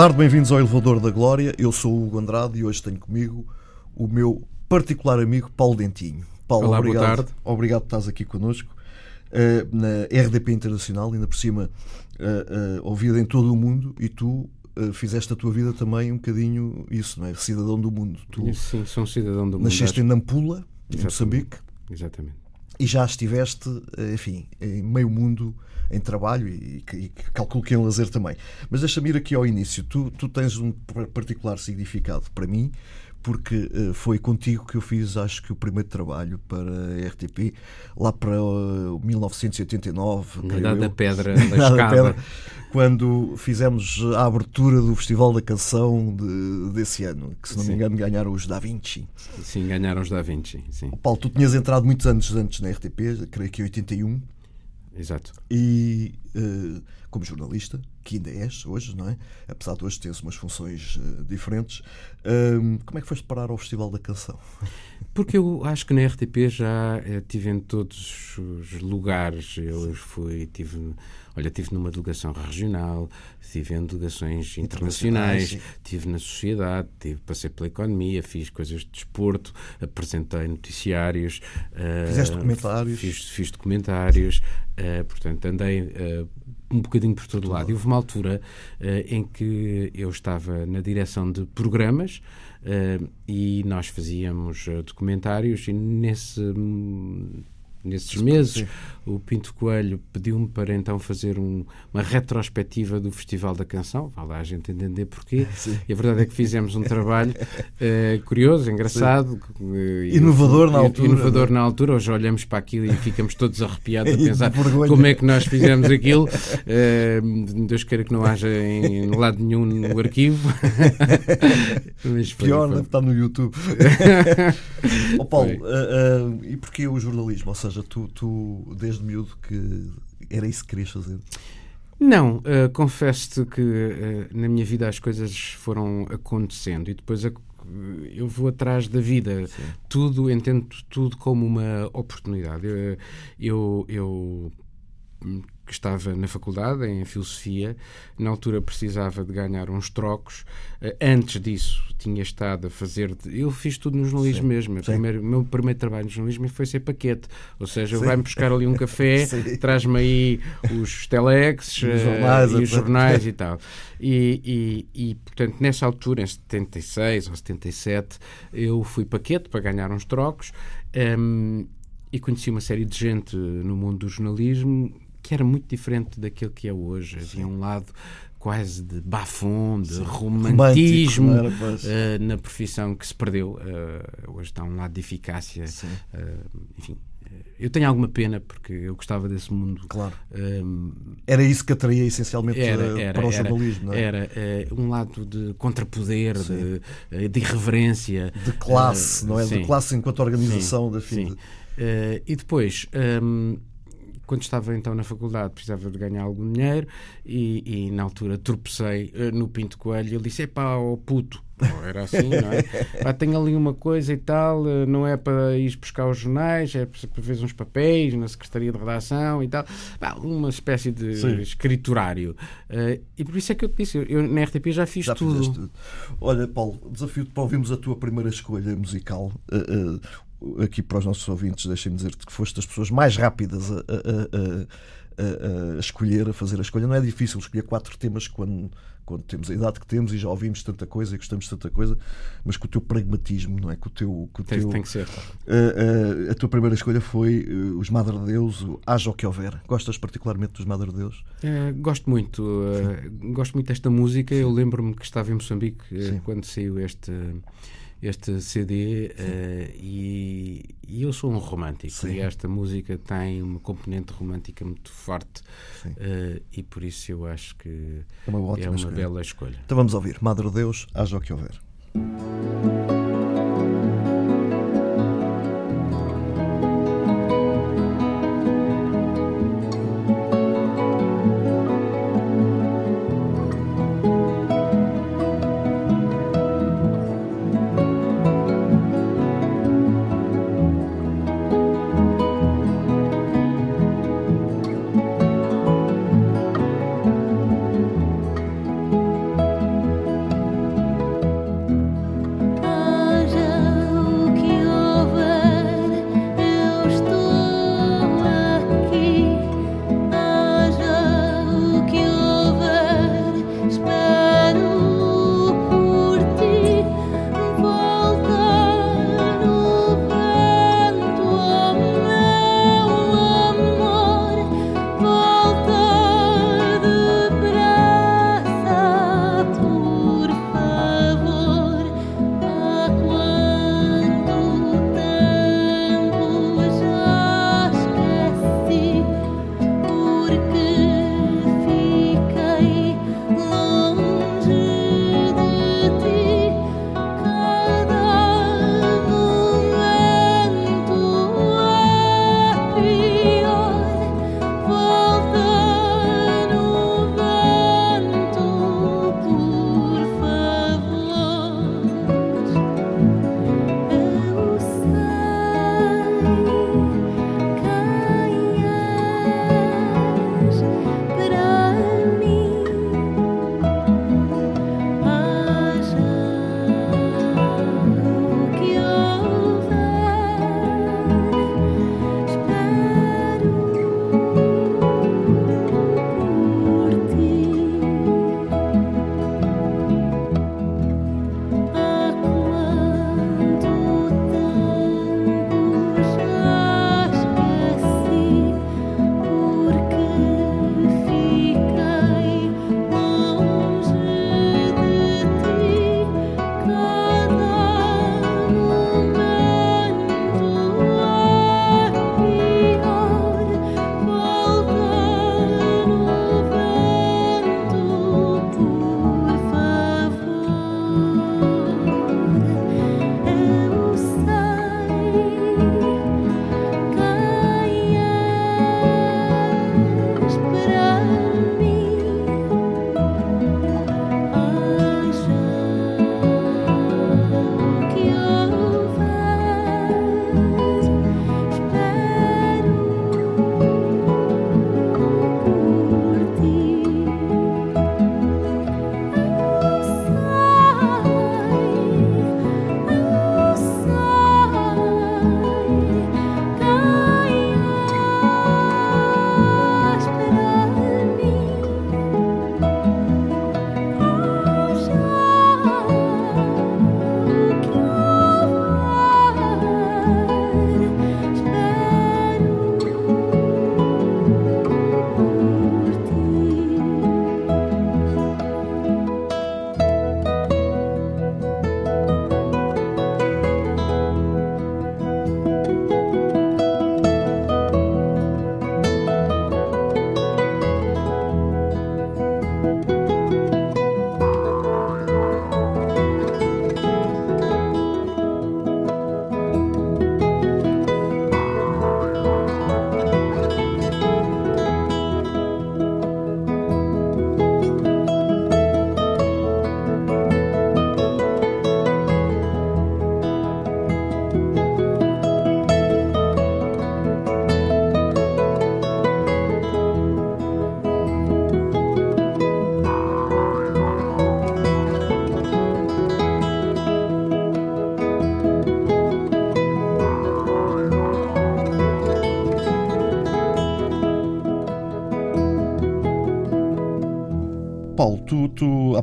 Tarde, bem-vindos ao Elevador da Glória. Eu sou o Hugo Andrade e hoje tenho comigo o meu particular amigo Paulo Dentinho. Paulo, Olá, obrigado, boa tarde. obrigado por estás aqui connosco. eh, na RDP Internacional, ainda por cima eh, eh, ouvida em todo o mundo, e tu fizeste a tua vida também um bocadinho isso, não é? Cidadão do mundo. Tu Sim, sou um cidadão do mundo. nasceste em Nampula, em. Moçambique, Exatamente. e já estiveste, enfim, em meio mundo em trabalho e, e, e calculo que em lazer também. Mas deixa-me ir aqui ao início. Tu, tu tens um par- particular significado para mim, porque eh, foi contigo que eu fiz, acho que, o primeiro trabalho para a RTP, lá para eh, 1989. Na creio idade eu. da pedra, da escada. Pedra, quando fizemos a abertura do Festival da Canção de- desse ano, que se não me Sim. engano ganharam os Da Vinci. Sim, ganharam os Da Vinci. Sim, Paulo, tu tinhas entrado muitos anos antes na RTP, creio que em 81, exato. e eh, como jornalista, que ainda és hoje, não é? Apesar de hoje teres umas funções eh, diferentes, hum, como é que foste parar ao Festival da Canção? Porque eu acho que na RTP já eh, tive em todos os lugares. Eu fui, tive, olha, tive numa delegação regional, tive em delegações internacionais, Internacionais, tive na sociedade, tive, passei pela economia, fiz coisas de desporto, apresentei noticiários. eh, Fizeste documentários? Fiz, fiz documentários, eh, portanto, andei eh, um bocadinho por todo lado. E houve uma altura eh, em que eu estava na direção de programas eh, e nós fazíamos eh, documentários e nesse, hum, nesses meses o Pinto Coelho pediu-me para então fazer um- uma retrospectiva do Festival da Canção, vá lá a gente entender porquê, Sim. e a verdade é que fizemos um trabalho eh, curioso, engraçado, e- Inovador na e- altura, Inovador não é? na altura, hoje olhamos para aquilo e ficamos todos arrepiados a pensar como é que nós fizemos aquilo. Eh, Deus queira que não haja em lado nenhum no arquivo. Mas foi- Pior, foi- deve estar no YouTube. Ó Paulo, ah, e porquê o jornalismo? Ou seja, tu, tu desde miúdo que era isso que querias fazer? Não, eh, confesso-te que eh, na minha vida as coisas foram acontecendo e depois ac- eu vou atrás da vida. Tudo, entendo tudo como uma oportunidade. Eu, eu, eu, que estava na faculdade, em filosofia, na altura precisava de ganhar uns trocos. Eh, Antes disso, tinha estado a fazer. de- Eu fiz tudo no jornalismo Sim, mesmo. O primeiro- meu primeiro trabalho no jornalismo foi ser paquete. Ou seja, vai-me buscar ali um café, traz-me aí os telex E os eh, jornais, e os jornais e tal. E, e, e, portanto, nessa altura, em 76 ou 77, eu fui paquete para ganhar uns trocos ehm, e conheci uma série de gente no mundo do jornalismo que era muito diferente daquilo que é hoje. Havia um lado quase de bafon, de romantismo Romântico, não era, eh, na profissão que se perdeu. Eh, hoje está um lado de eficácia. Sim. Eh, enfim, eu tenho alguma pena porque eu gostava desse mundo. Claro. Era isso que atraía essencialmente era, era, para o era, jornalismo, não é? Era um lado de contrapoder, de, de irreverência. De classe, não é? sim, de classe enquanto organização da fim. sim. E depois, ehm, quando estava então na faculdade, precisava de ganhar algum dinheiro e, e na altura tropecei eh, no Pinto Coelho e ele disse: Epá, ó puto. Ou Era assim, não é? Pá, tenho ali uma coisa e tal, eh, não é para ir buscar os jornais, é para ver uns papéis na Secretaria de Redação e tal. Pá, uma espécie de Sim. escriturário. Eh, e por isso é que eu te disse: eu, na RTP já fiz Já tudo. fizeste tudo. Olha, Paulo, desafio-te para ouvirmos a tua primeira escolha musical. Uh, uh, aqui para os nossos ouvintes, deixem-me dizer-te que foste das pessoas mais rápidas a, a- a- a- escolher, a fazer a escolha. Não é difícil escolher quatro temas quando, quando temos a idade que temos e já ouvimos tanta coisa e gostamos de tanta coisa, mas com o teu pragmatismo, não é? Com o teu. Com o Tem, teu tem que ser. Uh, uh, a tua primeira escolha foi uh, os Madre Deus, o Haja o que houver. Gostas particularmente dos Madre Deus? Eh, gosto muito, eh, gosto muito desta música. Eu lembro-me que estava em Moçambique eh, Sim. quando saiu este este CD eh, e, e eu sou um romântico Sim. e esta música tem uma componente romântica muito forte eh, e por isso eu acho que É uma é uma escolha. bela escolha. Então vamos ouvir. Madre Deus, haja o que houver.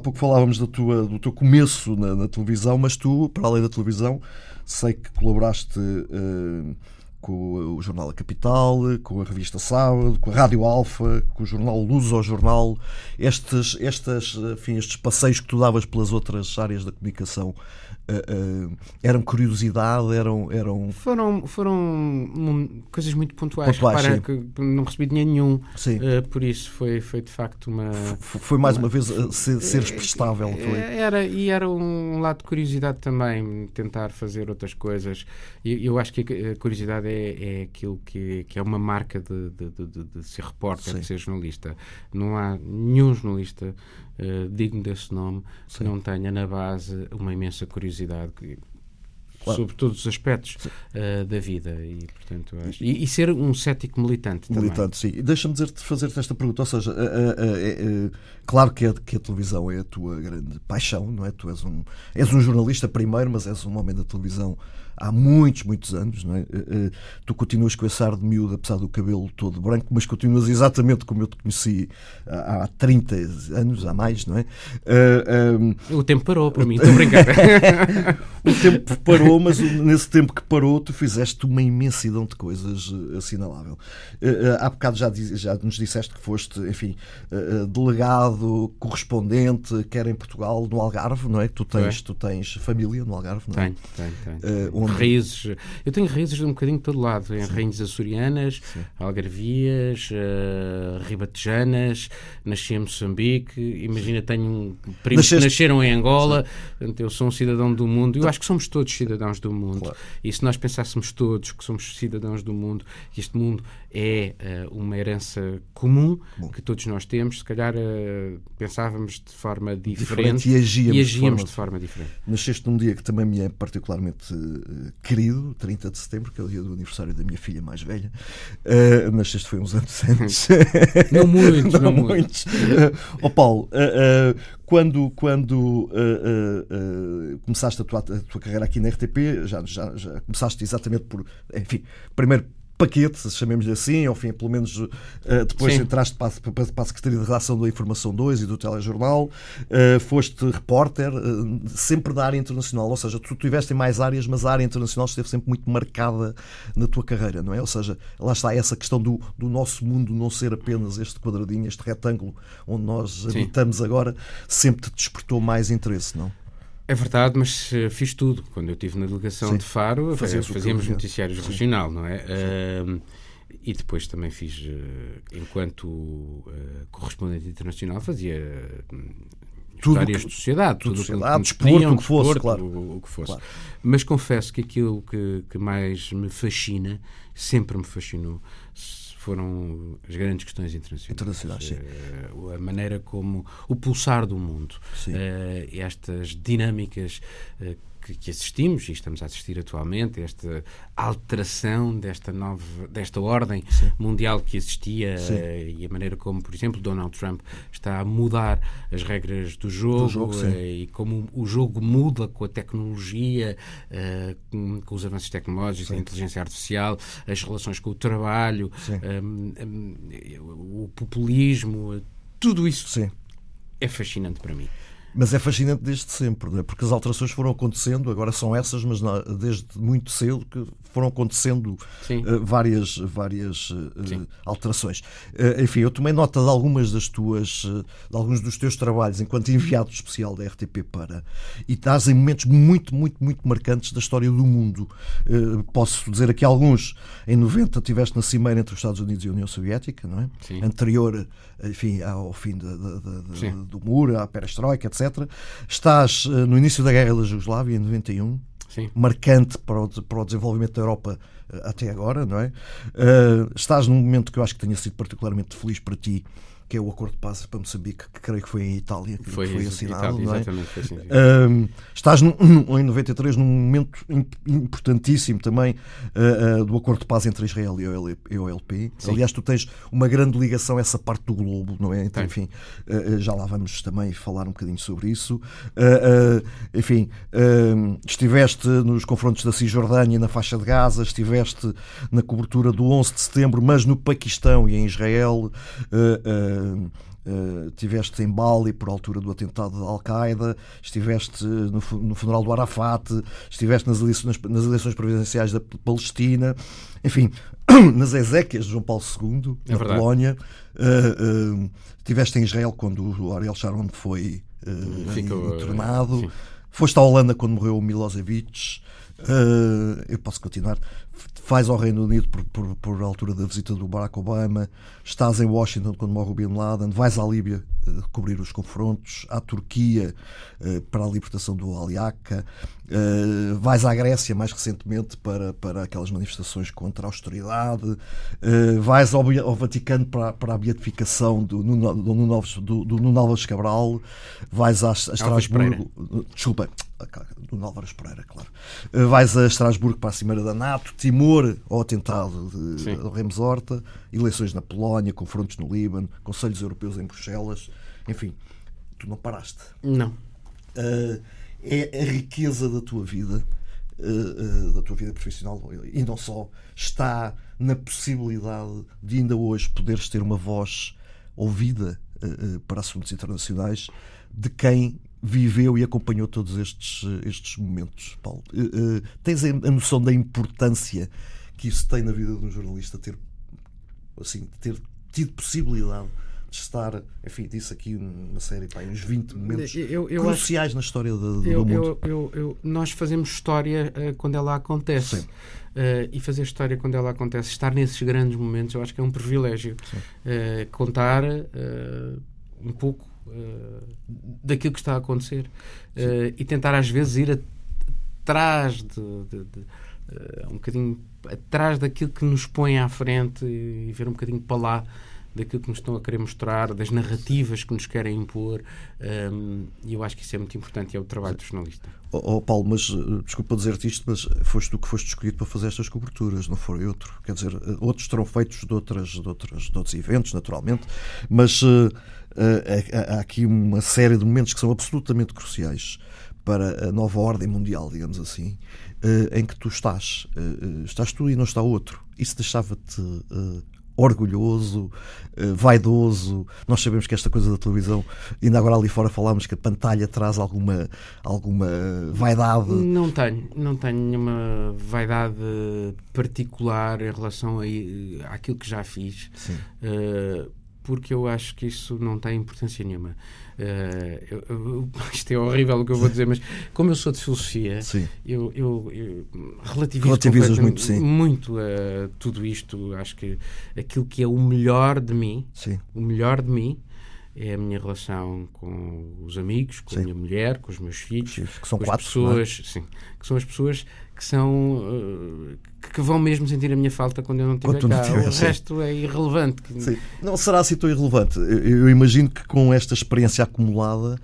Pouco falávamos da tua, do teu começo na, na, televisão, mas tu, para além da televisão, sei que colaboraste uh, com o Jornal A Capital, com a revista Sábado, com a Rádio Alfa, com o jornal Luz ao Jornal, estes, estes, enfim, estes passeios que tu davas pelas outras áreas da comunicação Uh, uh, eram curiosidade, eram. eram... Foram, foram coisas muito pontuais. pontuais Repara que não recebi dinheiro nenhum. Uh, por isso foi, foi de facto uma. F foi mais uma, vez ser, seres prestável. Foi. Era, e era um lado de curiosidade também, tentar fazer outras coisas. E eu acho que a curiosidade é, é aquilo que, que é uma marca de, de, de, de ser repórter, Sim. de ser jornalista. Não há nenhum jornalista uh, digno desse nome Sim. que não tenha na base uma imensa curiosidade claro. sobre todos os aspectos uh, da vida e portanto acho, e, e, ser um cético militante também. militante sim deixa-me dizer-te fazer-te esta pergunta ou seja uh, claro que a, que a televisão é a tua grande paixão não é tu és um és um jornalista primeiro mas és um homem da televisão há muitos, muitos anos. Não é? Eh, eh, tu continuas com esse ar de miúdo, apesar do cabelo todo branco, mas continuas exatamente como eu te conheci há 30 anos, há mais, não é? Uh, um... O tempo parou para mim, estou a brincar. o tempo parou, mas nesse tempo que parou, tu fizeste uma imensidão de coisas assinalável. Há bocado já, já nos disseste que foste, enfim, delegado, correspondente, quer em Portugal, no Algarve, não é? Tu tens, é. tu tens família no Algarve, não é? Tenho, tenho, tenho raízes. Eu tenho raízes de um bocadinho de todo lado. Em raízes açorianas, Sim. algarvias, uh, ribatejanas, nasci em Moçambique. Imagina, tenho primos Nasceste... que nasceram em Angola. Portanto, eu sou um cidadão do mundo. Eu acho que somos todos cidadãos do mundo. Claro. E se nós pensássemos todos que somos cidadãos do mundo, que este mundo é uh, uma herança comum Bom. que todos nós temos, se calhar uh, pensávamos de forma diferente, diferente e agíamos, e agíamos de, forma... de, forma... diferente. Nasceste num dia que também me é particularmente querido, 30 de setembro, que é o dia do aniversário da minha filha mais velha. Uh, nasceste foi uns anos antes. Não muitos, não, não muitos. Uh, oh Paulo, uh, quando, quando começaste a tua, a tua, carreira aqui na RTP, já, já, já começaste exatamente por, enfim, primeiro paquete, chamemos-lhe assim, ao fim, pelo menos uh, depois Sim. entraste para, para, para, a Secretaria de Redação da Informação 2 e do Telejornal, uh, foste repórter, uh, sempre da área internacional, ou seja, tu tiveste em mais áreas, mas a área internacional esteve sempre muito marcada na tua carreira, não é? Ou seja, lá está essa questão do, do nosso mundo não ser apenas este quadradinho, este retângulo onde nós Sim. habitamos agora, sempre te despertou mais interesse, não? É verdade, mas uh, fiz tudo. Quando eu estive na delegação Sim. de Faro, Fazíamos, fazíamos noticiários Sim. regional, não é? Uh, e depois também fiz, uh, enquanto correspondente internacional, fazia tudo histórias que, de sociedade, tudo, tudo que, desporto, o que fosse, desporto, claro. O, o que fosse. Claro. Mas confesso que aquilo que, que mais me fascina, sempre me fascinou, foram as grandes questões internacionais. Internacionais. Uh, a maneira como o pulsar do mundo, uh, estas dinâmicas uh, que, que, assistimos e estamos a assistir atualmente, esta alteração desta nova, desta ordem Sim. mundial que existia uh, e a maneira como, por exemplo, Donald Trump está a mudar as regras do jogo, do jogo uh, e como o jogo muda com a tecnologia, uh, com, com, os avanços tecnológicos, sim. a inteligência artificial, as relações com o trabalho, um, um, o populismo, tudo isso sim. é fascinante para mim. Mas é fascinante desde sempre, é? porque as alterações foram acontecendo, agora são essas, mas não, desde muito cedo que foram acontecendo uh, várias, várias uh, alterações. Uh, enfim, eu tomei nota de algumas das tuas, de alguns dos teus trabalhos enquanto enviado especial da RTP para e estás em momentos muito, muito, muito marcantes da história do mundo. posso dizer aqui alguns. Em 90 estiveste na cimeira entre os Estados Unidos e a União Soviética, não é? Sim. Anterior, enfim, ao fim de, de, de, do muro, à perestroika, etc. Estás no início da Guerra da Jugoslávia, em 91. Sim. marcante para o, para o desenvolvimento da Europa eh, até agora, não é? Uh, estás num momento que eu acho que tenha sido particularmente feliz para ti, que é o acordo de paz para Moçambique, que creio que foi em Itália que foi, foi assinado. Itália, é? Foi assim, uh, estás num, em 93 num momento importantíssimo também uh, uh, do acordo de paz entre Israel e o OLP. Sim. Aliás, tu tens uma grande ligação a essa parte do globo, não é? Então, enfim, já lá vamos também falar um bocadinho sobre isso. enfim, estiveste nos confrontos da Cisjordânia na faixa de Gaza, estiveste na cobertura do 11 de setembro, mas no Paquistão e em Israel. Uh, Uh, uh, tiveste em Bali por altura do atentado da Al-Qaeda, estiveste no, no, funeral do Arafat, estiveste nas eleições, nas eleições presidenciais da Palestina, enfim, nas Ezequias de João Paulo II, é na verdade. Polónia. Uh, estiveste em Israel quando o Ariel Sharon foi Ficou, internado. Foste à Holanda quando morreu o Milosevic. Eu posso continuar. Vais ao Reino Unido por, por, por, altura da visita do Barack Obama, estás em Washington quando morre o Bin Laden, vais à Líbia uh, cobrir os confrontos, à Turquia uh, para a libertação do Aliaca, uh, vais à Grécia mais recentemente para, para aquelas manifestações contra a austeridade, vais ao, ao, Vaticano para, para a beatificação do Nuno, do, do, do Nuno Alves Cabral, vais a, a Estrasburgo, desculpa, do Álvares Pereira, claro. Vais a Estrasburgo para a Cimeira da NATO, Timor ao atentado de Remes Horta, eleições na Polónia, confrontos no Líbano, Conselhos Europeus em Bruxelas, enfim, tu não paraste. Não. Uh, é a riqueza da tua vida, uh, uh, da tua vida profissional, e não só, está na possibilidade de ainda hoje poderes ter uma voz ouvida para assuntos internacionais de quem viveu e acompanhou todos estes, estes momentos, Paulo. Uh, uh, tens a, noção da importância que isso tem na vida de um jornalista ter, assim, ter tido possibilidade de estar, enfim, disse aqui uma série, pá, uns 20 momentos eu, eu cruciais acho, na história do, do eu, mundo. Eu, nós fazemos história uh, quando ela acontece. Uh, e fazer história quando ela acontece, estar nesses grandes momentos, eu acho que é um privilégio. Uh, contar um pouco daquilo que está a acontecer uh, e tentar às vezes ir atrás de, de, de uh, um bocadinho atrás daquilo que nos põe à frente e, ver um bocadinho para lá daquilo que nos estão a querer mostrar, das narrativas que nos querem impor, um, e eu acho que isso é muito importante e é o trabalho do jornalista. Oh, oh Paulo, mas eh, desculpa dizer-te isto, mas foste tu que foste escolhido para fazer estas coberturas, não foi outro. Quer dizer, outros terão feitos de, outras, de, outras, de outros eventos, naturalmente, mas uh, há aqui uma série de momentos que são absolutamente cruciais para a nova ordem mundial, digamos assim, uh, em que tu estás. Estás tu e não está outro. Isso deixava-te orgulhoso, vaidoso. Nós sabemos que esta coisa da televisão, ainda agora ali fora falámos que a pantalha traz alguma, alguma vaidade. Não tenho, não tenho nenhuma vaidade particular em relação a, àquilo que já fiz. Uh, porque eu acho que isso não tem importância nenhuma. Uh, eu, eu, isto é horrível o que eu vou dizer, mas como eu sou de filosofia, eu, eu, eu relativizo Relativizas muito, sim. muito a tudo isto. Acho que aquilo que é o melhor de mim, sim. o melhor de mim, é a minha relação com os amigos, com sim. a minha mulher, com os meus filhos, que são com quatro, as pessoas, é? sim, que são as pessoas que são uh, que vão mesmo sentir a minha falta quando eu não estiver cá. Não tiver, o sim. resto é irrelevante. Sim. Não será assim tão irrelevante. Eu, imagino que com esta experiência acumulada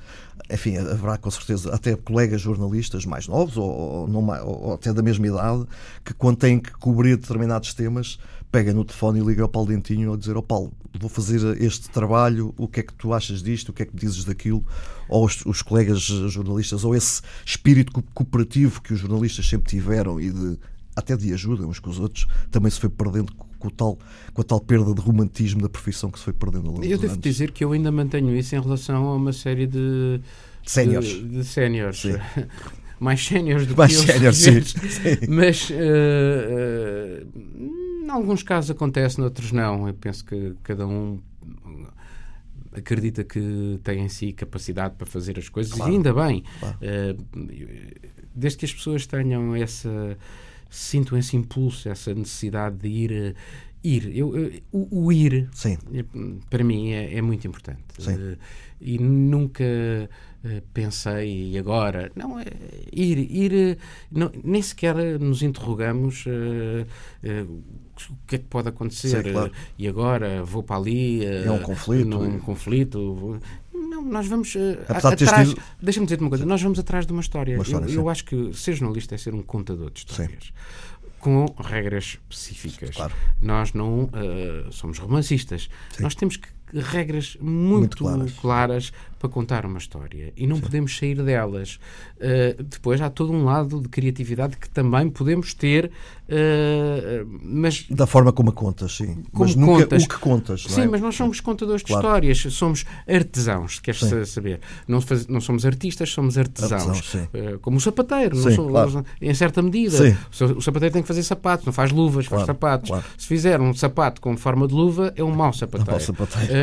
enfim, haverá com certeza até colegas jornalistas mais novos ou, ou, ou, até da mesma idade que quando têm que cobrir determinados temas pega no telefone e liga ao Paulo Dentinho a dizer: Ó oh, Paulo, vou fazer este trabalho, o que é que tu achas disto, o que é que dizes daquilo? Ou os, os colegas jornalistas, ou esse espírito cooperativo que os jornalistas sempre tiveram e de até de ajuda uns com os outros, também se foi perdendo com, tal, com a tal perda de romantismo da profissão que se foi perdendo ao longo Eu devo anos. dizer que eu ainda mantenho isso em relação a uma série de séniores. De, de séniores. mais séniores do mais que séniores, sim. Mas uh, uh, em alguns casos acontece, noutros não. Eu penso que cada um acredita que tem em si capacidade para fazer as coisas claro. e ainda bem. Claro. Uh, desde que as pessoas tenham essa sintam esse impulso, essa necessidade de ir eh, ir. Eu, eu o, o, ir, Sim. É, para mim, é, é muito importante. Uh, e nunca uh, pensei, e agora? Não, é ir. ir não, nem sequer nos interrogamos uh, o que é que pode acontecer. Sim, claro. e agora vou para ali. é um conflito. Num conflito. Vou, não, nós vamos uh, atrás. Tido... Deixa-me dizer-te uma coisa: nós vamos atrás de uma história. Uma história eu, eu, acho que ser jornalista é ser um contador de histórias. Sim com regras específicas. Claro. Nós não uh, somos romancistas. Sim. Nós temos que regras muito, muito claras. claras. para contar uma história e não Sim. podemos sair delas. Uh, depois há todo um lado de criatividade que também podemos ter, uh, mas da forma como a contas, sim. Como mas nunca contas. o que contas. Sim, é? mas nós somos contadores claro. de histórias, somos artesãos, queres sim. saber? Não, faz, não, somos artistas, somos artesãos, uh, como o sapateiro, sim, somos, claro. em certa medida. O sapateiro tem que fazer sapatos, não faz luvas, claro, faz sapatos. Se fizer um sapato com forma de luva, é um mau sapateiro. É um mau sapateiro.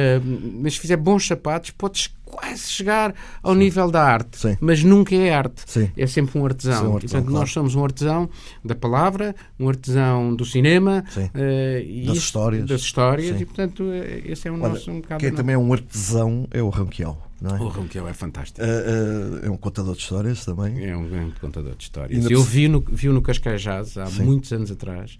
Mas se fizer bons sapatos, podes quase chegar ao Sim. nível da arte, Sim. mas nunca é arte. Sim. É sempre um artesão. Um artesão e, portanto, claro. nós somos um artesão da palavra, um artesão do cinema uh, e das, histórias. das histórias. E, portanto, eh, esse é o nosso um bocado. Quem também é um artesão é o Ronquial. Não é? O Ronquial é fantástico. Uh, uh, é um contador de histórias também. É um grande contador de histórias. Eu vi no, vi no Cascais Jazz há Sim. muitos anos atrás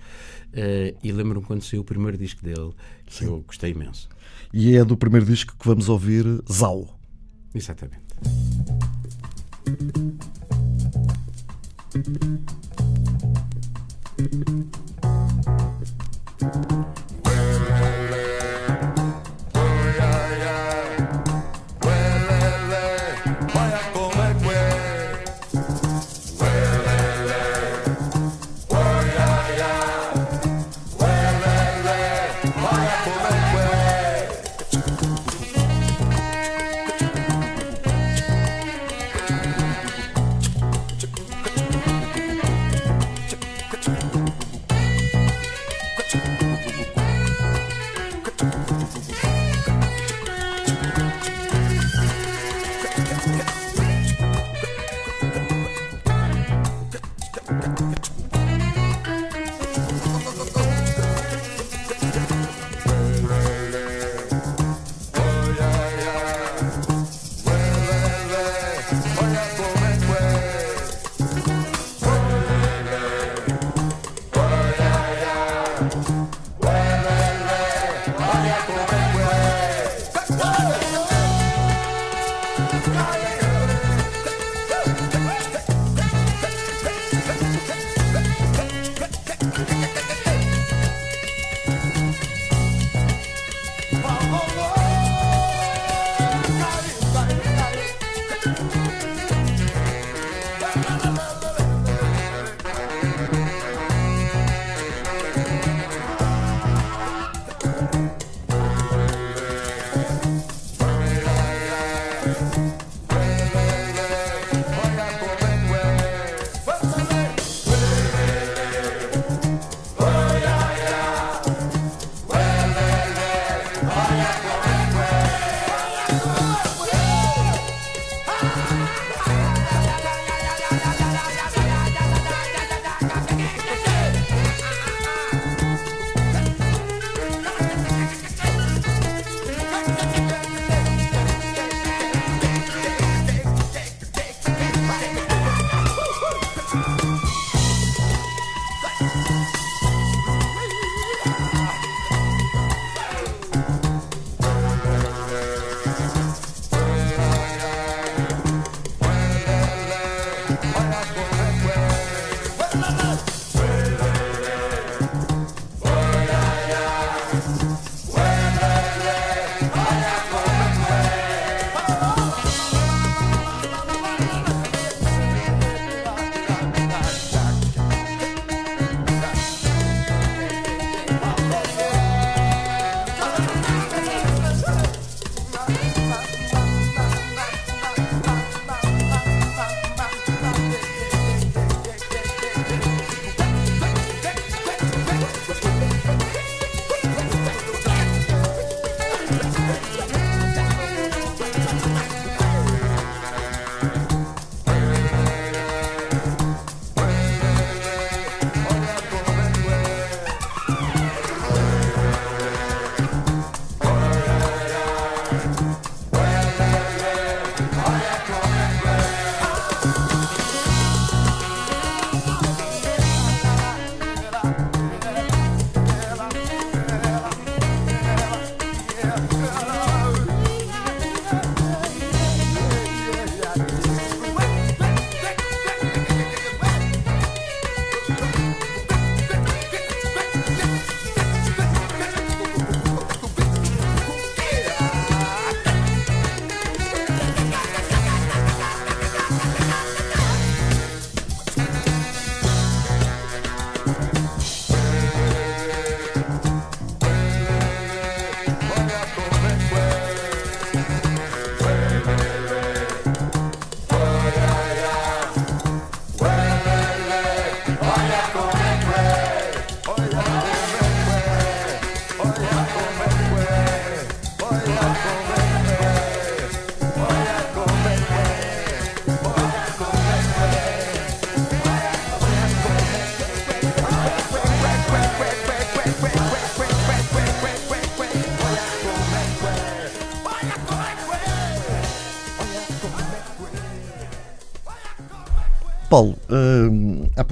e lembro-me quando saiu o primeiro disco dele, que Sim. eu gostei imenso. E é do primeiro disco que vamos ouvir Zau. Exatamente.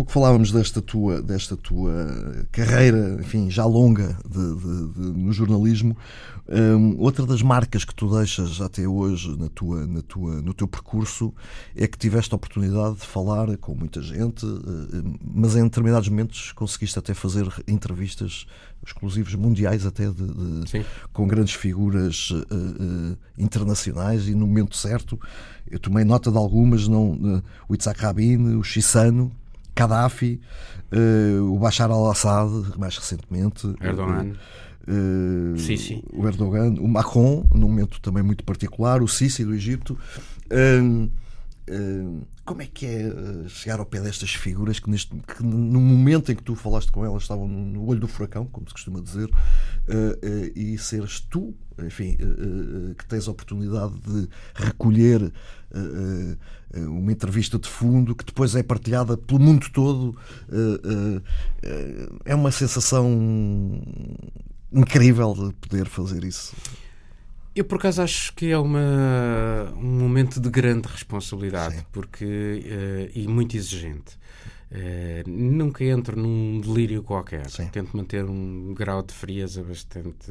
Pouco falávamos desta tua, desta tua carreira, enfim, já longa de, de, de, no jornalismo. Um, outra das marcas que tu deixas até hoje na tua, na tua, no teu percurso é que tiveste a oportunidade de falar com muita gente, uh, mas em determinados momentos conseguiste até fazer entrevistas exclusivas mundiais até de, com grandes figuras uh, internacionais e no momento certo eu tomei nota de algumas, não, uh, o Itzhak Rabin, o Chissano, Gaddafi, uh, o Bashar al-Assad, mais recentemente. Erdogan. Uh, Sisi. o Erdogan, o Macron, num momento também muito particular, o Sisi do Egito. Uh, uh, como é que é chegar ao pé destas figuras que, neste, que no momento em que tu falaste com elas estavam no olho do furacão, como se costuma dizer, e seres tu, enfim, que tens a oportunidade de recolher uma entrevista de fundo que depois é partilhada pelo mundo todo, é uma sensação incrível de poder fazer isso. Eu, por acaso, acho que é uma, um momento de grande responsabilidade Sim. porque, e muito exigente. Uh, nunca entro num delírio qualquer. Sim. Tento manter um grau de frieza bastante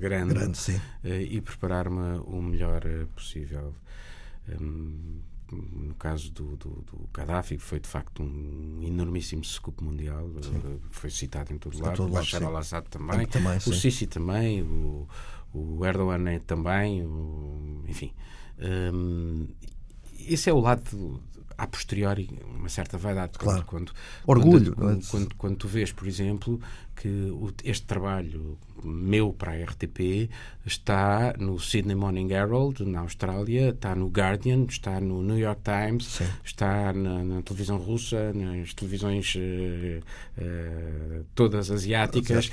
grande, grande uh, e preparar-me o melhor possível. Um, no caso do, do, do Gaddafi, que foi de facto um enormíssimo scoop mundial, sim. foi citado em todo lado, todo o Bashar al-Assad também, também o Sisi também, o, o Erdogan também, o, enfim. Um, esse é o lado a posteriori uma certa vaidade. Claro. Quando, Orgulho. Quando, é? quando, quando, tu vês, por exemplo, que este trabalho meu para a RTP está no Sydney Morning Herald, na Austrália, está no Guardian, está no New York Times, Sim. está na, na, televisão russa, nas televisões uh, uh, todas asiáticas.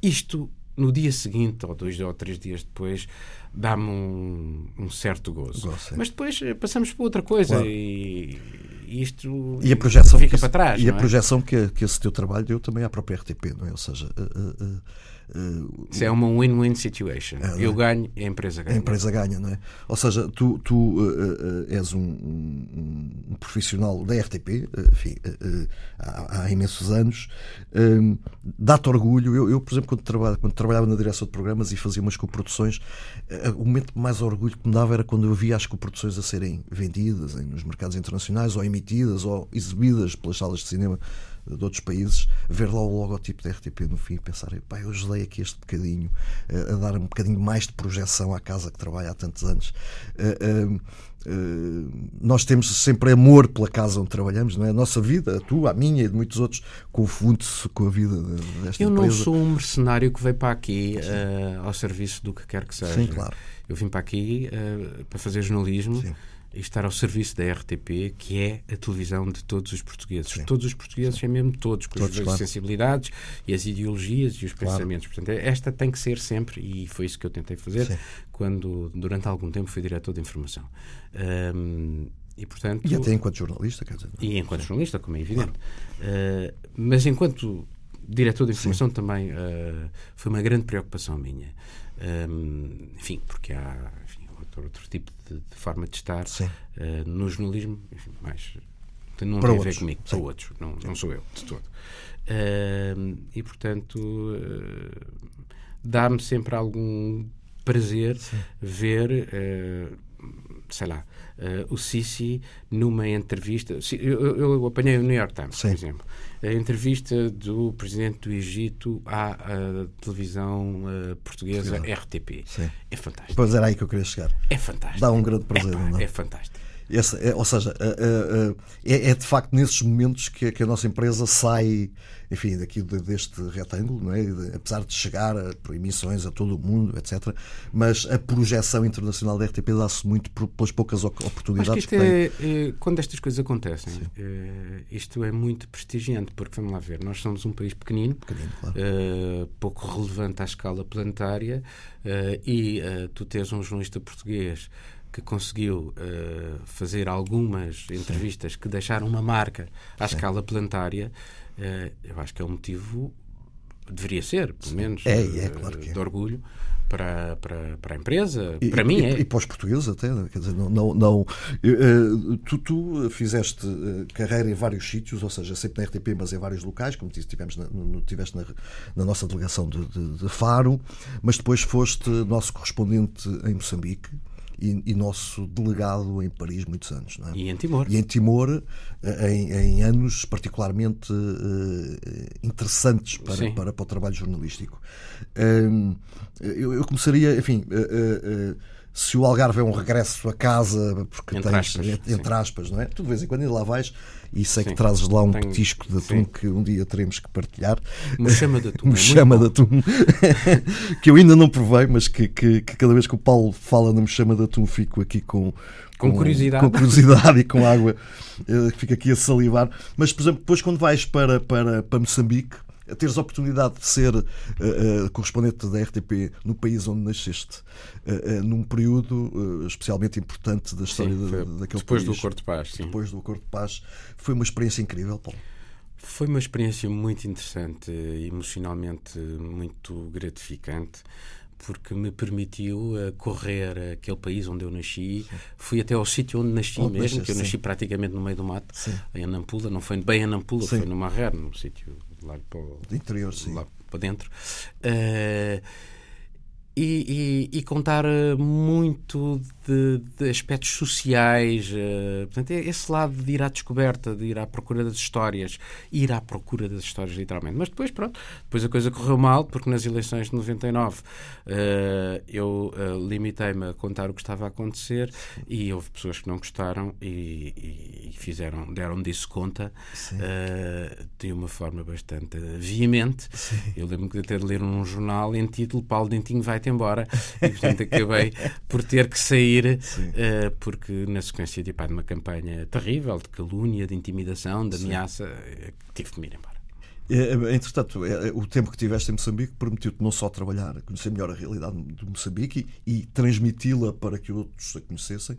Isto no dia seguinte, ou dois ou três dias depois, dá-me um, um, certo gozo. gozo Mas depois eh, passamos para outra coisa claro. e, isto e a projeção fica para trás. E a é? projeção que, que esse teu trabalho deu também à própria RTP, não é? Ou seja, uh, uh, Uh, Isso é uma win-win situation. É, Eu ganho a empresa ganha. A empresa ganha, não é? Ou seja, tu, tu uh, uh, és um, um, um, profissional da RTP, enfim, há, há, imensos anos, dá-te orgulho. Eu, eu, por exemplo, quando, trabalho, quando trabalhava na direção de programas e fazia umas coproduções, o momento mais orgulho que me dava era quando eu via as coproduções a serem vendidas nos mercados internacionais ou emitidas ou exibidas pelas salas de cinema de outros países, ver lá o logotipo da RTP no fim e pensar, pá, eu ajudei aqui este bocadinho a, a dar um bocadinho mais de projeção à casa que trabalha há tantos anos. Uh, uh, Uh, nós temos sempre amor pela casa onde trabalhamos, não é? A nossa vida, a tua, a minha e de muitos outros, confunde-se com a vida desta Eu empresa. não sou um mercenário que veio para aqui uh, ao serviço do que quer que seja. Sim, claro. Eu vim para aqui uh, para fazer jornalismo. Sim e estar ao serviço da RTP, que é a televisão de todos os portugueses. Sim. Todos os portugueses, é mesmo todos, com todos, as claro. sensibilidades e as ideologias e os claro. pensamentos. Portanto, esta tem que ser sempre, e foi isso que eu tentei fazer Sim. quando, durante algum tempo, fui diretor de informação. Um, e, portanto, e até enquanto jornalista, quer dizer. E enquanto jornalista, como é evidente. Claro. Uh, mas enquanto diretor de informação Sim. também uh, foi uma grande preocupação minha. Um, enfim, porque há outro tipo de, de forma de estar uh, no jornalismo, enfim, mais não para tem outros. a ver comigo, para outros, não, não sou eu de todo. Uh, e portanto uh, dá-me sempre algum prazer Sim. ver, sei lá, o Sisi numa entrevista. Eu, eu, apanhei o New York Times, Sim. por exemplo a entrevista do presidente do Egito à, à televisão uh, portuguesa RTP. Sim. É fantástico. Pois era aí que eu queria chegar. É fantástico. Dá um grande prazer. É, não? é fantástico. Esse, é, ou seja, é, é, de facto nesses momentos que, que, a nossa empresa sai, enfim, daqui deste retângulo, não é? apesar de chegar a, emissões a todo o mundo, etc. Mas a projeção internacional da RTP dá-se muito por, pelas poucas oportunidades Acho que, que é, é, quando estas coisas acontecem, é, isto é muito prestigiante, porque vamos lá ver, nós somos um país pequenino, pequenino claro. uh, pouco relevante à escala planetária, uh, e tu tens um jornalista português que conseguiu uh, fazer algumas entrevistas Sim. que deixaram uma marca à Sim. escala planetária, uh, eu acho que é um motivo, deveria ser, pelo menos, é, é, claro de orgulho. para, para, para a empresa, e, para mim e, é. E para os portugueses até, quer dizer, não, não, não tu, tu, fizeste carreira em vários sítios, ou seja, sempre na RTP, mas em vários locais, como tivemos na, tiveste na, na, nossa delegação de, de, de, Faro, mas depois foste nosso correspondente em Moçambique. E, e, nosso delegado em Paris muitos anos. É? E em Timor. E em Timor, em, em anos particularmente uh, interessantes para, para, para, o trabalho jornalístico. Um, eu, eu, começaria, enfim. Uh, uh, se o Algarve é um regresso a casa, porque entre tens, aspas, entre aspas, não é? Tu de vez em quando ainda lá vais e sei sim. que trazes lá um Tenho, petisco de atum sim. que um dia teremos que partilhar. Me chama de atum. Me é chama de atum. que eu ainda não provei, mas que, que, que, cada vez que o Paulo fala no me chama de atum fico aqui com. Com, com curiosidade. Com curiosidade e com água. Fico aqui a salivar. Mas, por exemplo, depois quando vais para, para, para Moçambique, a teres a oportunidade de ser uh, uh, correspondente da RTP no país onde nasceste, uh, num período especialmente importante da história sim, da, daquele depois país. Depois do Acordo de Paz, sim. Depois do Acordo de Paz. Foi uma experiência incrível, Paulo. Foi uma experiência muito interessante, emocionalmente muito gratificante porque me permitiu correr aquele país onde eu nasci. Sim. Fui até ao sítio onde nasci onde mesmo, que eu nasci sim. praticamente no meio do mato, sim. em Anampula. Não foi bem Anampula, foi no Marrer, num sítio lá para o interior, sim. lá para dentro. Uh, e, e, e, contar eh, muito de, de aspectos sociais. Uh, portanto, é esse lado de ir à descoberta, de ir à procura das histórias, ir à procura das histórias, literalmente. Mas depois, pronto, depois a coisa correu mal, porque nas eleições de 99 uh, eu uh, limitei-me a contar o que estava a acontecer e houve pessoas que não gostaram e, e fizeram, deram disso conta de uma forma bastante veemente. Sim. Eu lembro-me de ter de ler um jornal em título Paulo Dentinho vai-te embora e, portanto, acabei por ter que sair uh, porque na sequência de, pá, de uma campanha terrível de calúnia, de intimidação, de ameaça, uh, tive de me ir embora. É, entretanto, é, o tempo que tiveste em Moçambique permitiu-te não só trabalhar, conhecer melhor a realidade de Moçambique e, e transmiti-la para que outros a conhecessem,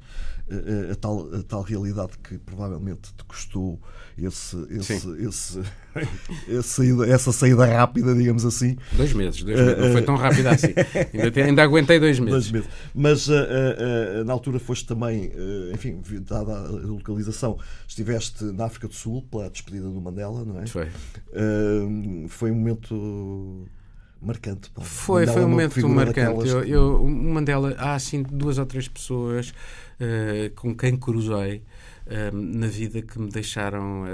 a, a, tal, a tal realidade que provavelmente te custou esse, esse, esse, essa saída rápida, digamos assim. Dois meses, dois meses. não foi tão rápida assim. Ainda, ainda aguentei dois meses. Dois meses. Mas uh, uh, na altura foste também, uh, enfim, dada a localização, estiveste na África do Sul pela despedida do Mandela, não é? Foi. foi um momento marcante. Pá. Foi, Mandela foi um momento marcante. Eu, eu, Mandela, há assim duas ou três pessoas uh, com quem cruzei na vida que me deixaram.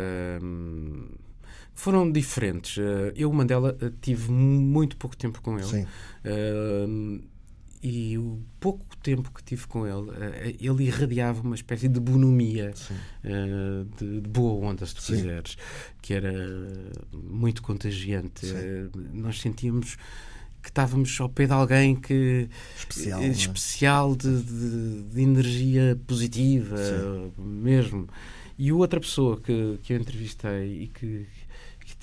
Foram diferentes. Uh, eu, Mandela, uh, tive muito pouco tempo com ele. Sim. e o pouco tempo que tive com ele, ele irradiava uma espécie de bonomia, de, de, boa onda, se tu Sim. quiseres, que era muito contagiante. nós sentíamos que estávamos ao pé de alguém que especial, é? especial de, de, de, energia positiva Sim. mesmo. E outra pessoa que, que eu entrevistei e que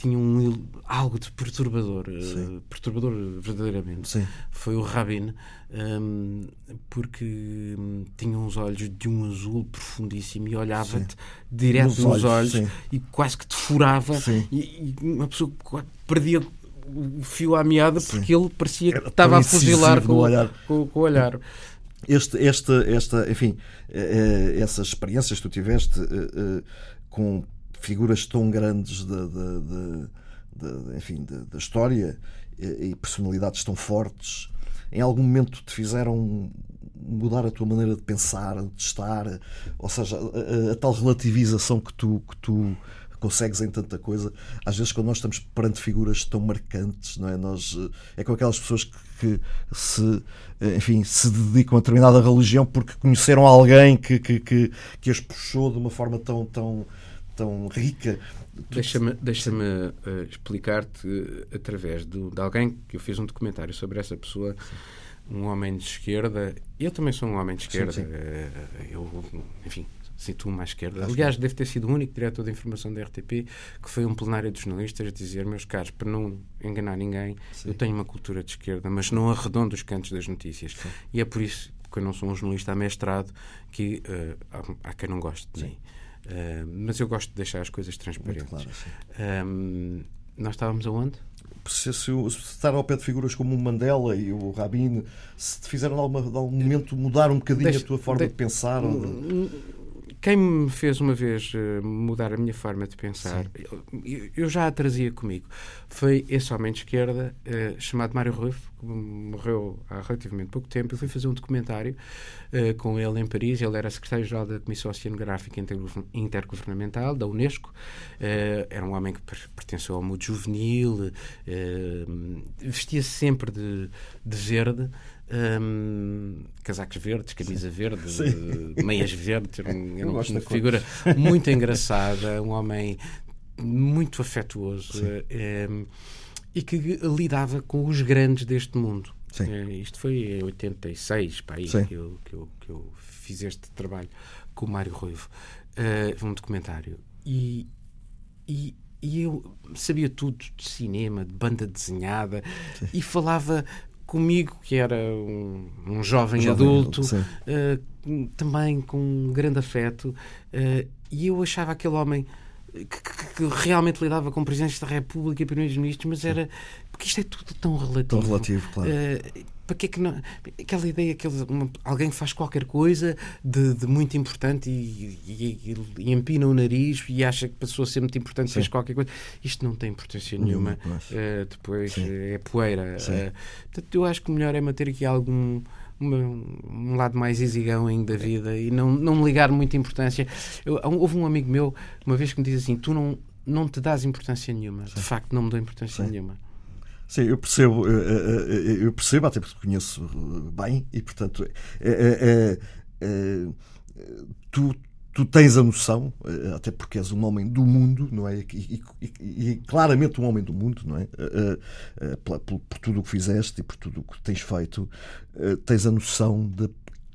tinha um, algo de perturbador, uh, perturbador verdadeiramente, Sim. foi o Rabin, um, porque um, tinha uns olhos de um azul profundíssimo e olhava-te direto nos, nos olhos, olhos e quase que te furava e, e, uma pessoa perdia o fio à meada porque ele parecia que estava a fuzilar com, olhar. Com, com o olhar. Este, este, esta, enfim, eh, eh, essas experiências que tu tiveste eh, com figuras tão grandes da, enfim, da, história e personalidades tão fortes, em algum momento te fizeram mudar a tua maneira de pensar, de estar, ou seja, a, a, a tal relativização que tu, que tu consegues em tanta coisa. Às vezes, quando nós estamos perante figuras tão marcantes, não é? Nós, eh, é com aquelas pessoas que, que se, eh, enfim, se dedicam a determinada religião porque conheceram alguém que, que, que, que as puxou de uma forma tão, tão, tão rica. Deixa-me deixa uh, explicar-te uh, através de, de, alguém que eu fiz um documentário sobre essa pessoa, sim. um homem de esquerda. Eu também sou um homem de esquerda. Sim, sim. Uh, eu, enfim, situa mais esquerda. Aliás, deve ter sido o único diretor de informação da RTP que foi um plenário de jornalistas a dizer, meus caros, para não enganar ninguém, Sim. eu tenho uma cultura de esquerda, mas não arredondo os cantos das notícias. Sim. E é por isso que eu não sou um jornalista amestrado que uh, há, há, quem não goste de Sim. mim. Uh, mas eu gosto de deixar as coisas transparentes. Claro, um, Nós estávamos aonde? Se, se, se estar ao pé de figuras como o Mandela e o Rabin, se te fizeram de algum, de algum momento mudar um bocadinho Deixa- a tua forma de- de pensar? ou de- Quem me fez uma vez eh, mudar a minha forma de pensar, eu, eu já a trazia comigo, foi esse homem de esquerda eh, chamado Mário Ruff, que morreu há relativamente pouco tempo. Eu fui fazer um documentário eh, com ele em Paris. Ele era secretário-geral da Comissão Oceanográfica Intergovern- Intergovernamental, da Unesco. Era um homem que per- pertenceu ao mundo juvenil, eh, vestia sempre de, de verde. Hum, casacos verdes, camisa verde, meias verdes, era, um- gosto uma cor. figura muito engraçada, um homem muito afetuoso eh, e que lidava com os grandes deste mundo. Sim. Eh, isto foi em 86, pá, aí Sim. que eu, que, eu, que eu fiz este trabalho com o Mário Ruivo, eh, um documentário. E, e, e eu sabia tudo de cinema, de banda desenhada, e falava comigo, que era um, um jovem, Jovem adulto, adulto, eh, também com um grande afeto, eh, e eu achava aquele homem que, que- que realmente lidava com presidentes da República e primeiros-ministros, mas era. Porque isto é tudo tão relativo. Tão relativo, claro. Eh, para que é que não. Aquela ideia que alguém faz qualquer coisa de, de muito importante e, e- e- empina o nariz e acha que passou a ser muito importante, fez qualquer coisa. Isto não tem importância nenhuma. Eh, depois Sim. eh, é poeira. Sim. Eh, portanto, eu acho que o melhor é manter aqui algum. uma- um lado mais easygoing da vida e não, não me ligar muita importância. Eu- houve um amigo meu, uma vez que me diz assim: Tu não, não te dás importância nenhuma. De facto, não me dou importância Sim. nenhuma. Sim, eu percebo, eh, eh, eh, eu percebo, até porque conheço bem, e portanto, eh, eh, eh, eh, tu, tu tens a noção, até porque és um homem do mundo, não é? E, e- e- claramente um homem do mundo, não é? Por, por tudo o que fizeste e por tudo o que tens feito, tens a noção da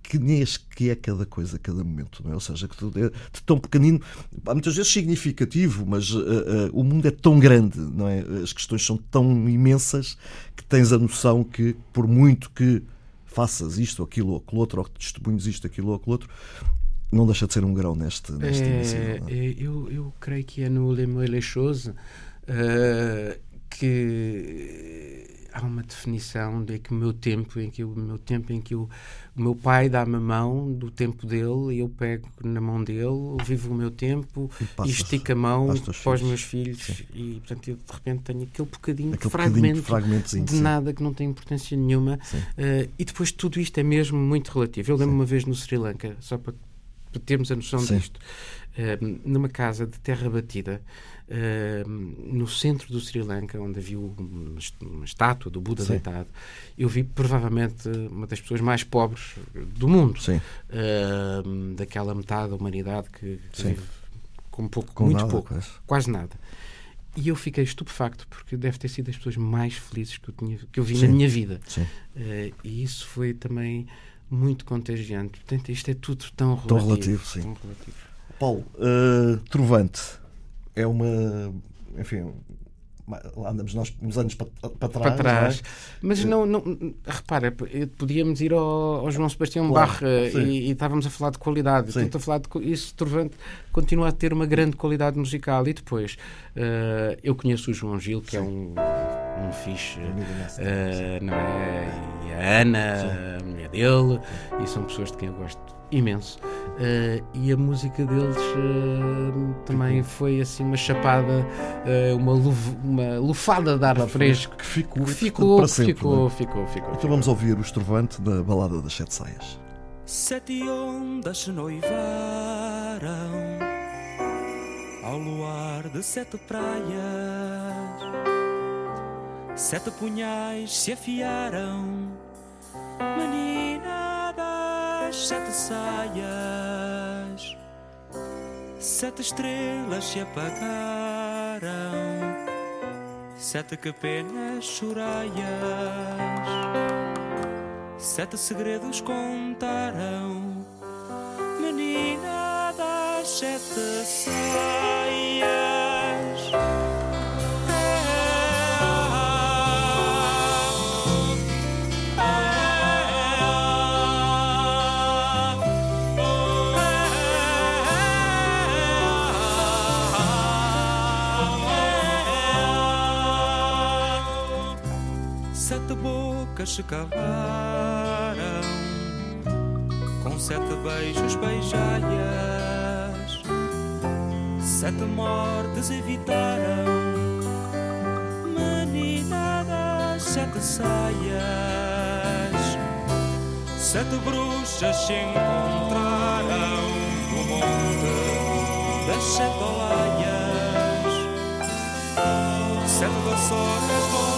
pequenez que é cada coisa, cada momento, não é? Ou seja, que tudo é de tão pequenino, muitas vezes significativo, mas eh, eh, o mundo é tão grande, não é? As questões são tão imensas que tens a noção que, por muito que faças isto, ou aquilo, ou aquilo outro, ou que testemunhes isto, aquilo, ou aquilo outro, não deixa de ser um grão neste, neste É, não é? é, eu, eu creio que é no Le Mots et les Choses eh, que há uma definição de que o meu tempo em que o meu tempo em que eu- o meu pai dá-me a mão do tempo dele e eu pego na mão dele vivo o meu tempo E e, estico a mão para os filhos. meus filhos e portanto eu de repente tenho aquele bocadinho de Aquele bocadinho fragmento de de sim. nada que não tem importância nenhuma Eh, e depois tudo isto é mesmo muito relativo eu lembro uma vez no Sri Lanka só para, para termos a noção Sim. disto eh, numa casa de terra batida no centro do Sri Lanka onde havia uma, uma estátua do Buda Sim. deitado eu vi provavelmente uma das pessoas mais pobres do mundo Sim, eh, daquela metade da humanidade que, que vive com pouco, com muito nada, pouco quase. quase nada. E eu fiquei estupefacto porque deve ter sido das pessoas mais felizes que eu, tinha, que eu vi Sim. na minha vida. Sim. Eh, e isso foi também muito contagiante. Portanto, isto é tudo tão relativo. Tão relativo, sim. tão relativo. Paulo, eh, Trovante é uma. Enfim, lá andamos nós uns anos para, para trás. Para trás. não é? Mas não, não, repara, podíamos ir ao, ao João Sebastião Claro, eh, sim. e, e estávamos a falar de qualidade. Sim. Estou a falar de isso, Trovante continua a ter uma grande qualidade musical. E depois, eh, eu conheço o João Gil, que é um, um fixe. Eh, não é? E a Ana, a mulher dele, e são pessoas de quem eu gosto imenso. Eh, e a música deles eh, também foi assim uma chapada, eh, uma, luv- uma lufada de ar fresco. Que ficou, Que ficou, que sempre. ficou, não é? ficou, ficou, Então vamos ouvir o Estrovante da Balada das Sete Saias. Sete ondas se noivaram ao luar de sete praias. Sete punhais se afiaram, menina das sete saias. Sete estrelas se apagaram, sete que apenas choraias. Sete segredos contaram, menina das sete saias. Bocas se com sete beijos beijaias, sete mortes evitaram, meninadas, sete saias, sete bruxas se encontraram no monte das sete olaias, sete vassouras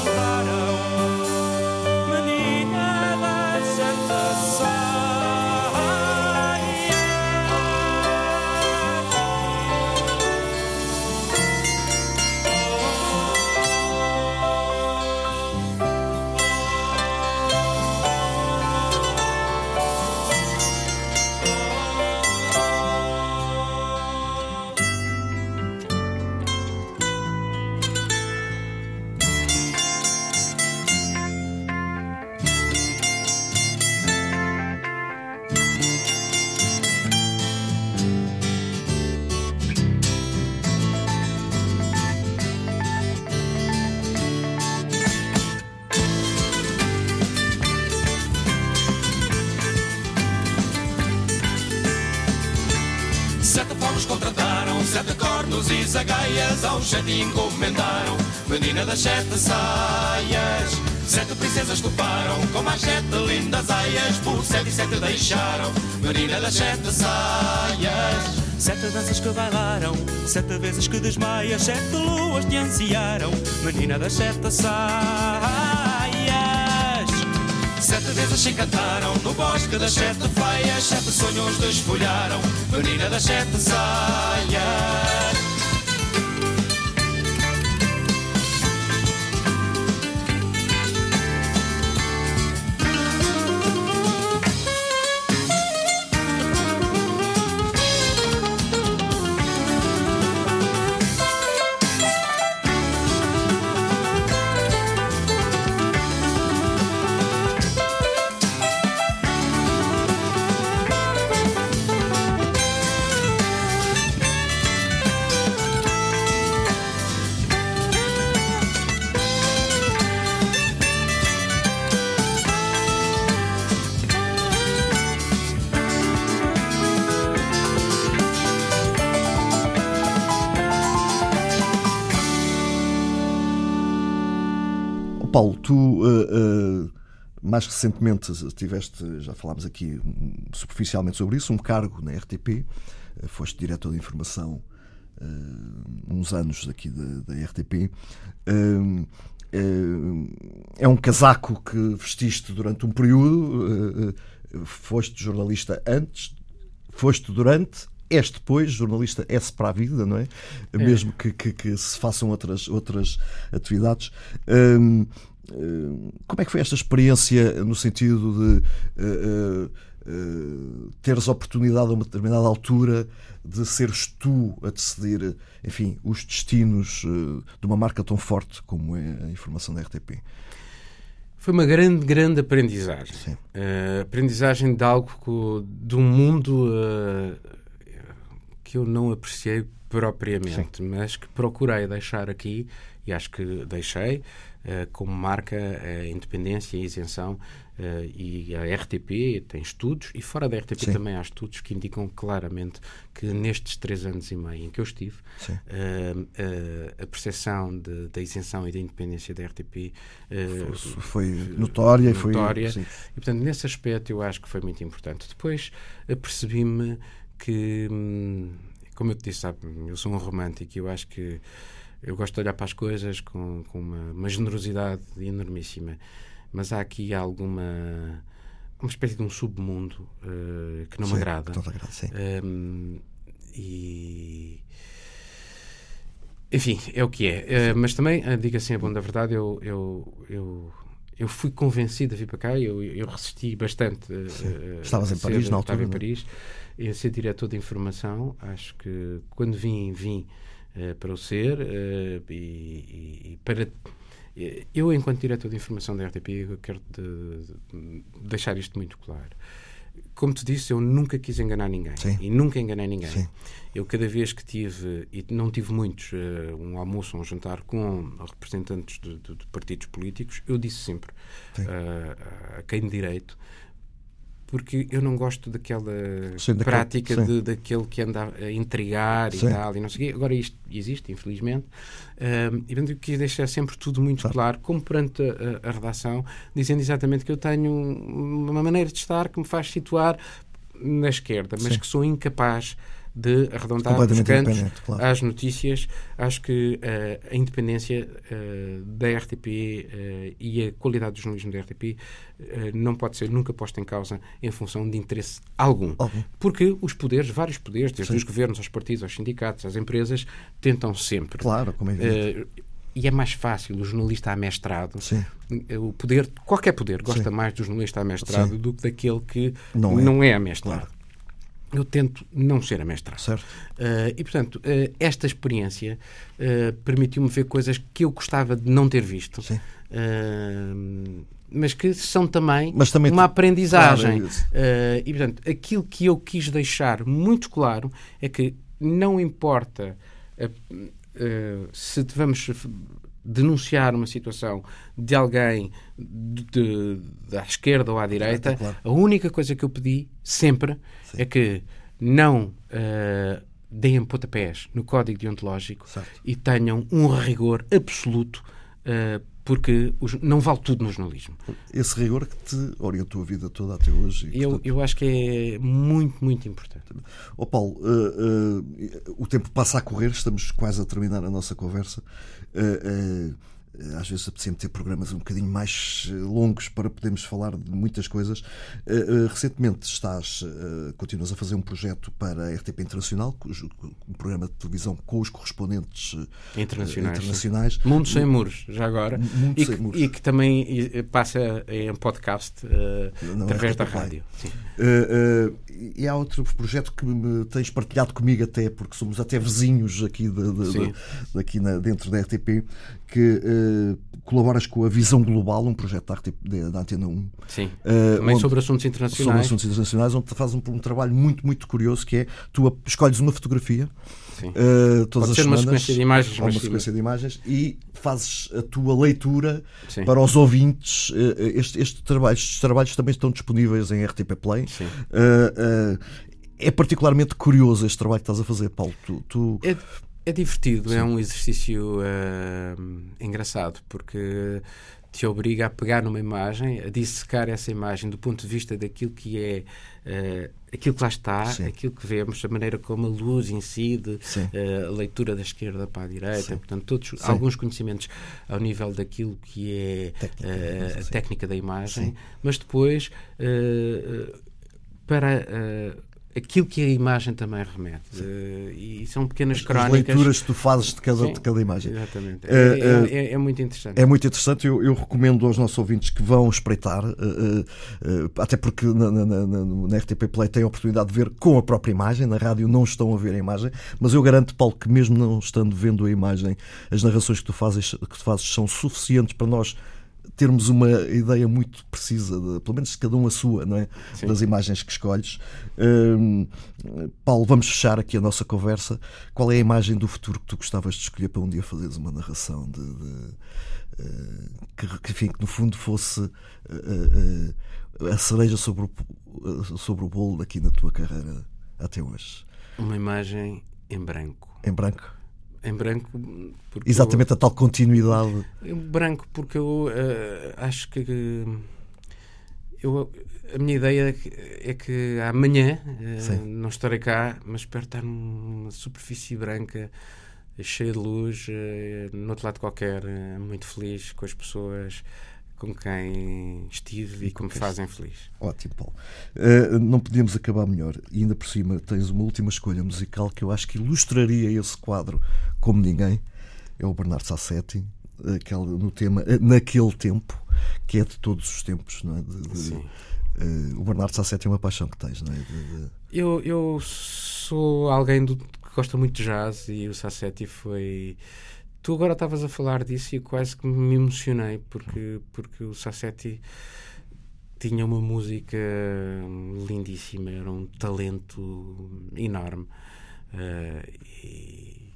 zagaias Ao sete encomendaram, menina das sete saias. Sete princesas toparam, com mais sete lindas aias. Por sete e sete deixaram, menina das sete saias. Sete danças que bailaram, sete vezes que desmaias. Sete luas te ansiaram, menina das sete saias. Sete vezes se encantaram no bosque das sete feias Sete sonhos desfolharam, menina das sete saias Oh, Paulo, tu eh, eh, mais recentemente tiveste, já falámos aqui superficialmente sobre isso, um cargo na RTP, eh, foste diretor de informação uns anos aqui da, da RTP. É um casaco que vestiste durante um período, foste jornalista antes, foste durante, és depois, jornalista és para a vida, não é? Mesmo que, que- que se façam outras, outras atividades. Hum, hum, como é que foi esta experiência no sentido de eh, eh, teres oportunidade a uma determinada altura de seres tu a decidir, enfim, os destinos eh, de uma marca tão forte como é a informação da RTP? Foi uma grande, grande aprendizagem. Eh, aprendizagem de algo, de um mundo eh, que eu não apreciei propriamente, mas que procurei deixar aqui, e acho que deixei, eh, como marca a independência e a isenção. eh, e a RTP tem estudos, e fora da RTP Sim. também há estudos que indicam claramente que nestes três anos e meio em que eu estive, Sim. eh, eh, a percepção de- da isenção e da independência da RTP eh, Foi notória foi. notória. sim. E, portanto, nesse aspecto eu acho que foi muito importante. Depois apercebi-me que, hum, como eu te disse, sabe, eu sou um romântico e eu acho que eu gosto de olhar para as coisas com, com uma, uma generosidade enormíssima. Mas há aqui alguma. uma espécie de um submundo eh, que não Sim, me agrada. não agrada, sim. Hum, e. Enfim, é o que é. Eh, mas também, eh, diga assim a bom da verdade, eu, eu, eu, eu fui convencido a vir para cá, eu, eu resisti bastante. eh, Estavas em Paris ser- na Estava altura, em não é? Paris, a ser diretor de informação. Acho que quando vim, vim eh, para o ser eh, e, e- para. Eu, enquanto diretor de informação da RTP, quero de- de- deixar isto muito claro. Como te disse, eu nunca quis enganar ninguém. Sim. E nunca enganei ninguém. Sim. Eu, cada vez que tive, e não tive muitos, uh, um almoço ou um jantar com representantes de, de, de partidos políticos, eu disse sempre uh, a quem de direito porque eu não gosto daquela sim, prática daquele, de, daquele que anda a intrigar sim. e tal, e não sei o quê. Agora isto existe, infelizmente. Um, e eu quis deixar sempre tudo muito claro, claro como perante a, a, redação, dizendo exatamente que eu tenho uma maneira de estar que me faz situar na esquerda, mas sim. que sou incapaz de arredondar os cantos claro. às notícias. Acho que uh, a independência uh, da RTP uh, e a qualidade do jornalismo da RTP não pode ser nunca posta em causa em função de interesse algum. Óbvio. Porque os poderes, vários poderes, desde Sim. os governos aos partidos, aos sindicatos, às empresas, tentam sempre. Claro, como é evidente e é mais fácil o jornalista amestrado, Sim. o poder, qualquer poder, gosta Sim. mais do jornalista amestrado Sim. do que daquele que não é, não é amestrado. Claro eu tento não ser amestrado. Certo. Uh, e, portanto, uh, esta experiência uh, permitiu-me ver coisas que eu gostava de não ter visto. Sim. mas que são também, também uma aprendizagem. Claro, é e, portanto, aquilo que eu quis deixar muito claro é que não importa se vamos denunciar uma situação de alguém de, de, da esquerda ou à direita, claro. a única coisa que eu pedi sempre Sim. é que não uh, deem pontapés no código deontológico certo. e tenham um rigor absoluto uh, porque não vale tudo no jornalismo. Esse rigor que te orientou a vida toda até hoje. eu, portanto... eu acho que é muito, muito importante. Oh Paulo, uh, uh, o tempo passa a correr, estamos quase a terminar a nossa conversa. Uh, às vezes apetecia ter programas um bocadinho mais eh, longos para podermos falar de muitas coisas. Eh, recentemente estás, continuas a fazer um projeto para a RTP Internacional, um programa de televisão com os correspondentes internacionais. internacionais. Mundo Sem Muros, já agora. Mundo e, Sem Muros. E que também passa em podcast através da rádio. e há outro projeto que me tens partilhado comigo até, porque somos até vizinhos aqui, de, de, de, na, dentro da RTP, que uh, colaboras com a Visão Global, um projeto da, da Antena 1. Sim, uh, também onde, sobre assuntos internacionais. Sobre assuntos internacionais, onde fazes um, um, trabalho muito, muito curioso, que é, tu escolhes uma fotografia uh, todas Pode as ser semanas, uma sequência de imagens, uma sequência de imagens e fazes a tua leitura Sim. para os ouvintes. Este, este trabalho, estes trabalhos também estão disponíveis em RTP Play. é particularmente curioso este trabalho que estás a fazer, Paulo. Tu, tu... É é divertido, é Sim. é um exercício uh, engraçado, porque te obriga a pegar numa imagem, a dissecar essa imagem do ponto de vista daquilo que é uh, aquilo que lá está, Sim. aquilo que vemos, a maneira como a luz incide, uh, a leitura da esquerda para a direita, Sim. portanto, todos, alguns conhecimentos ao nível daquilo que é técnica, uh, a técnica da imagem, mas depois para aquilo que a imagem também remete. Uh, e são pequenas crónicas. As leituras que tu fazes de cada, de cada imagem. Exatamente. Uh, é, é, é, muito interessante. É muito interessante. Eu, eu, recomendo aos nossos ouvintes que vão espreitar, uh, até porque na, na, na, na, RTP Play têm a oportunidade de ver com a própria imagem, na rádio não estão a ver a imagem, mas eu garanto, Paulo, que mesmo não estando vendo a imagem, as narrações que tu fazes, que tu fazes são suficientes para nós termos uma ideia muito precisa, de, pelo menos cada um a sua, não é? das imagens que escolhes. Um, Paulo, vamos fechar aqui a nossa conversa. Qual é a imagem do futuro que tu gostavas de escolher para um dia fazeres uma narração de, de uh, que, que, enfim, que no fundo fosse uh, uh, a cereja sobre o, sobre o bolo aqui na tua carreira até hoje? Uma imagem em branco. Em branco? Em branco. Exatamente eu, a tal continuidade. Em branco, porque eu uh, acho que. Eu, a minha ideia é que amanhã uh, não estarei cá, mas espero estar numa superfície branca, cheia de luz, uh, no outro lado qualquer, muito feliz com as pessoas com quem estive e, que me fazem feliz. Ótimo, Paulo. Uh, não podíamos acabar melhor. E ainda por cima tens uma última escolha musical que eu acho que ilustraria esse quadro como ninguém. É o Bernardo Sassetti, aquele, no tema eh, Naquele Tempo, que é de todos os tempos. Não é? De, de, Sim. Uh, o Bernardo Sassetti é uma paixão que tens, não é? De, eu, eu sou alguém do, que gosta muito de jazz e o Sassetti foi Tu agora estavas a falar disso e quase que me emocionei porque, porque o Sassetti tinha uma música lindíssima, era um talento enorme. Uh, e,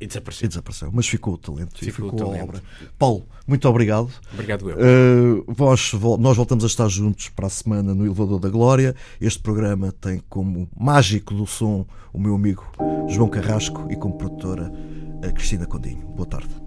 e, desapareceu. E desapareceu. Mas ficou o talento ficou, ficou o talento. a obra. Paulo, muito obrigado. Obrigado eu. Uh, vós, nós voltamos a estar juntos para a semana no Elevador da Glória. Este programa tem como mágico do som o meu amigo João Carrasco e como produtora a Cristina Condinho. Boa tarde.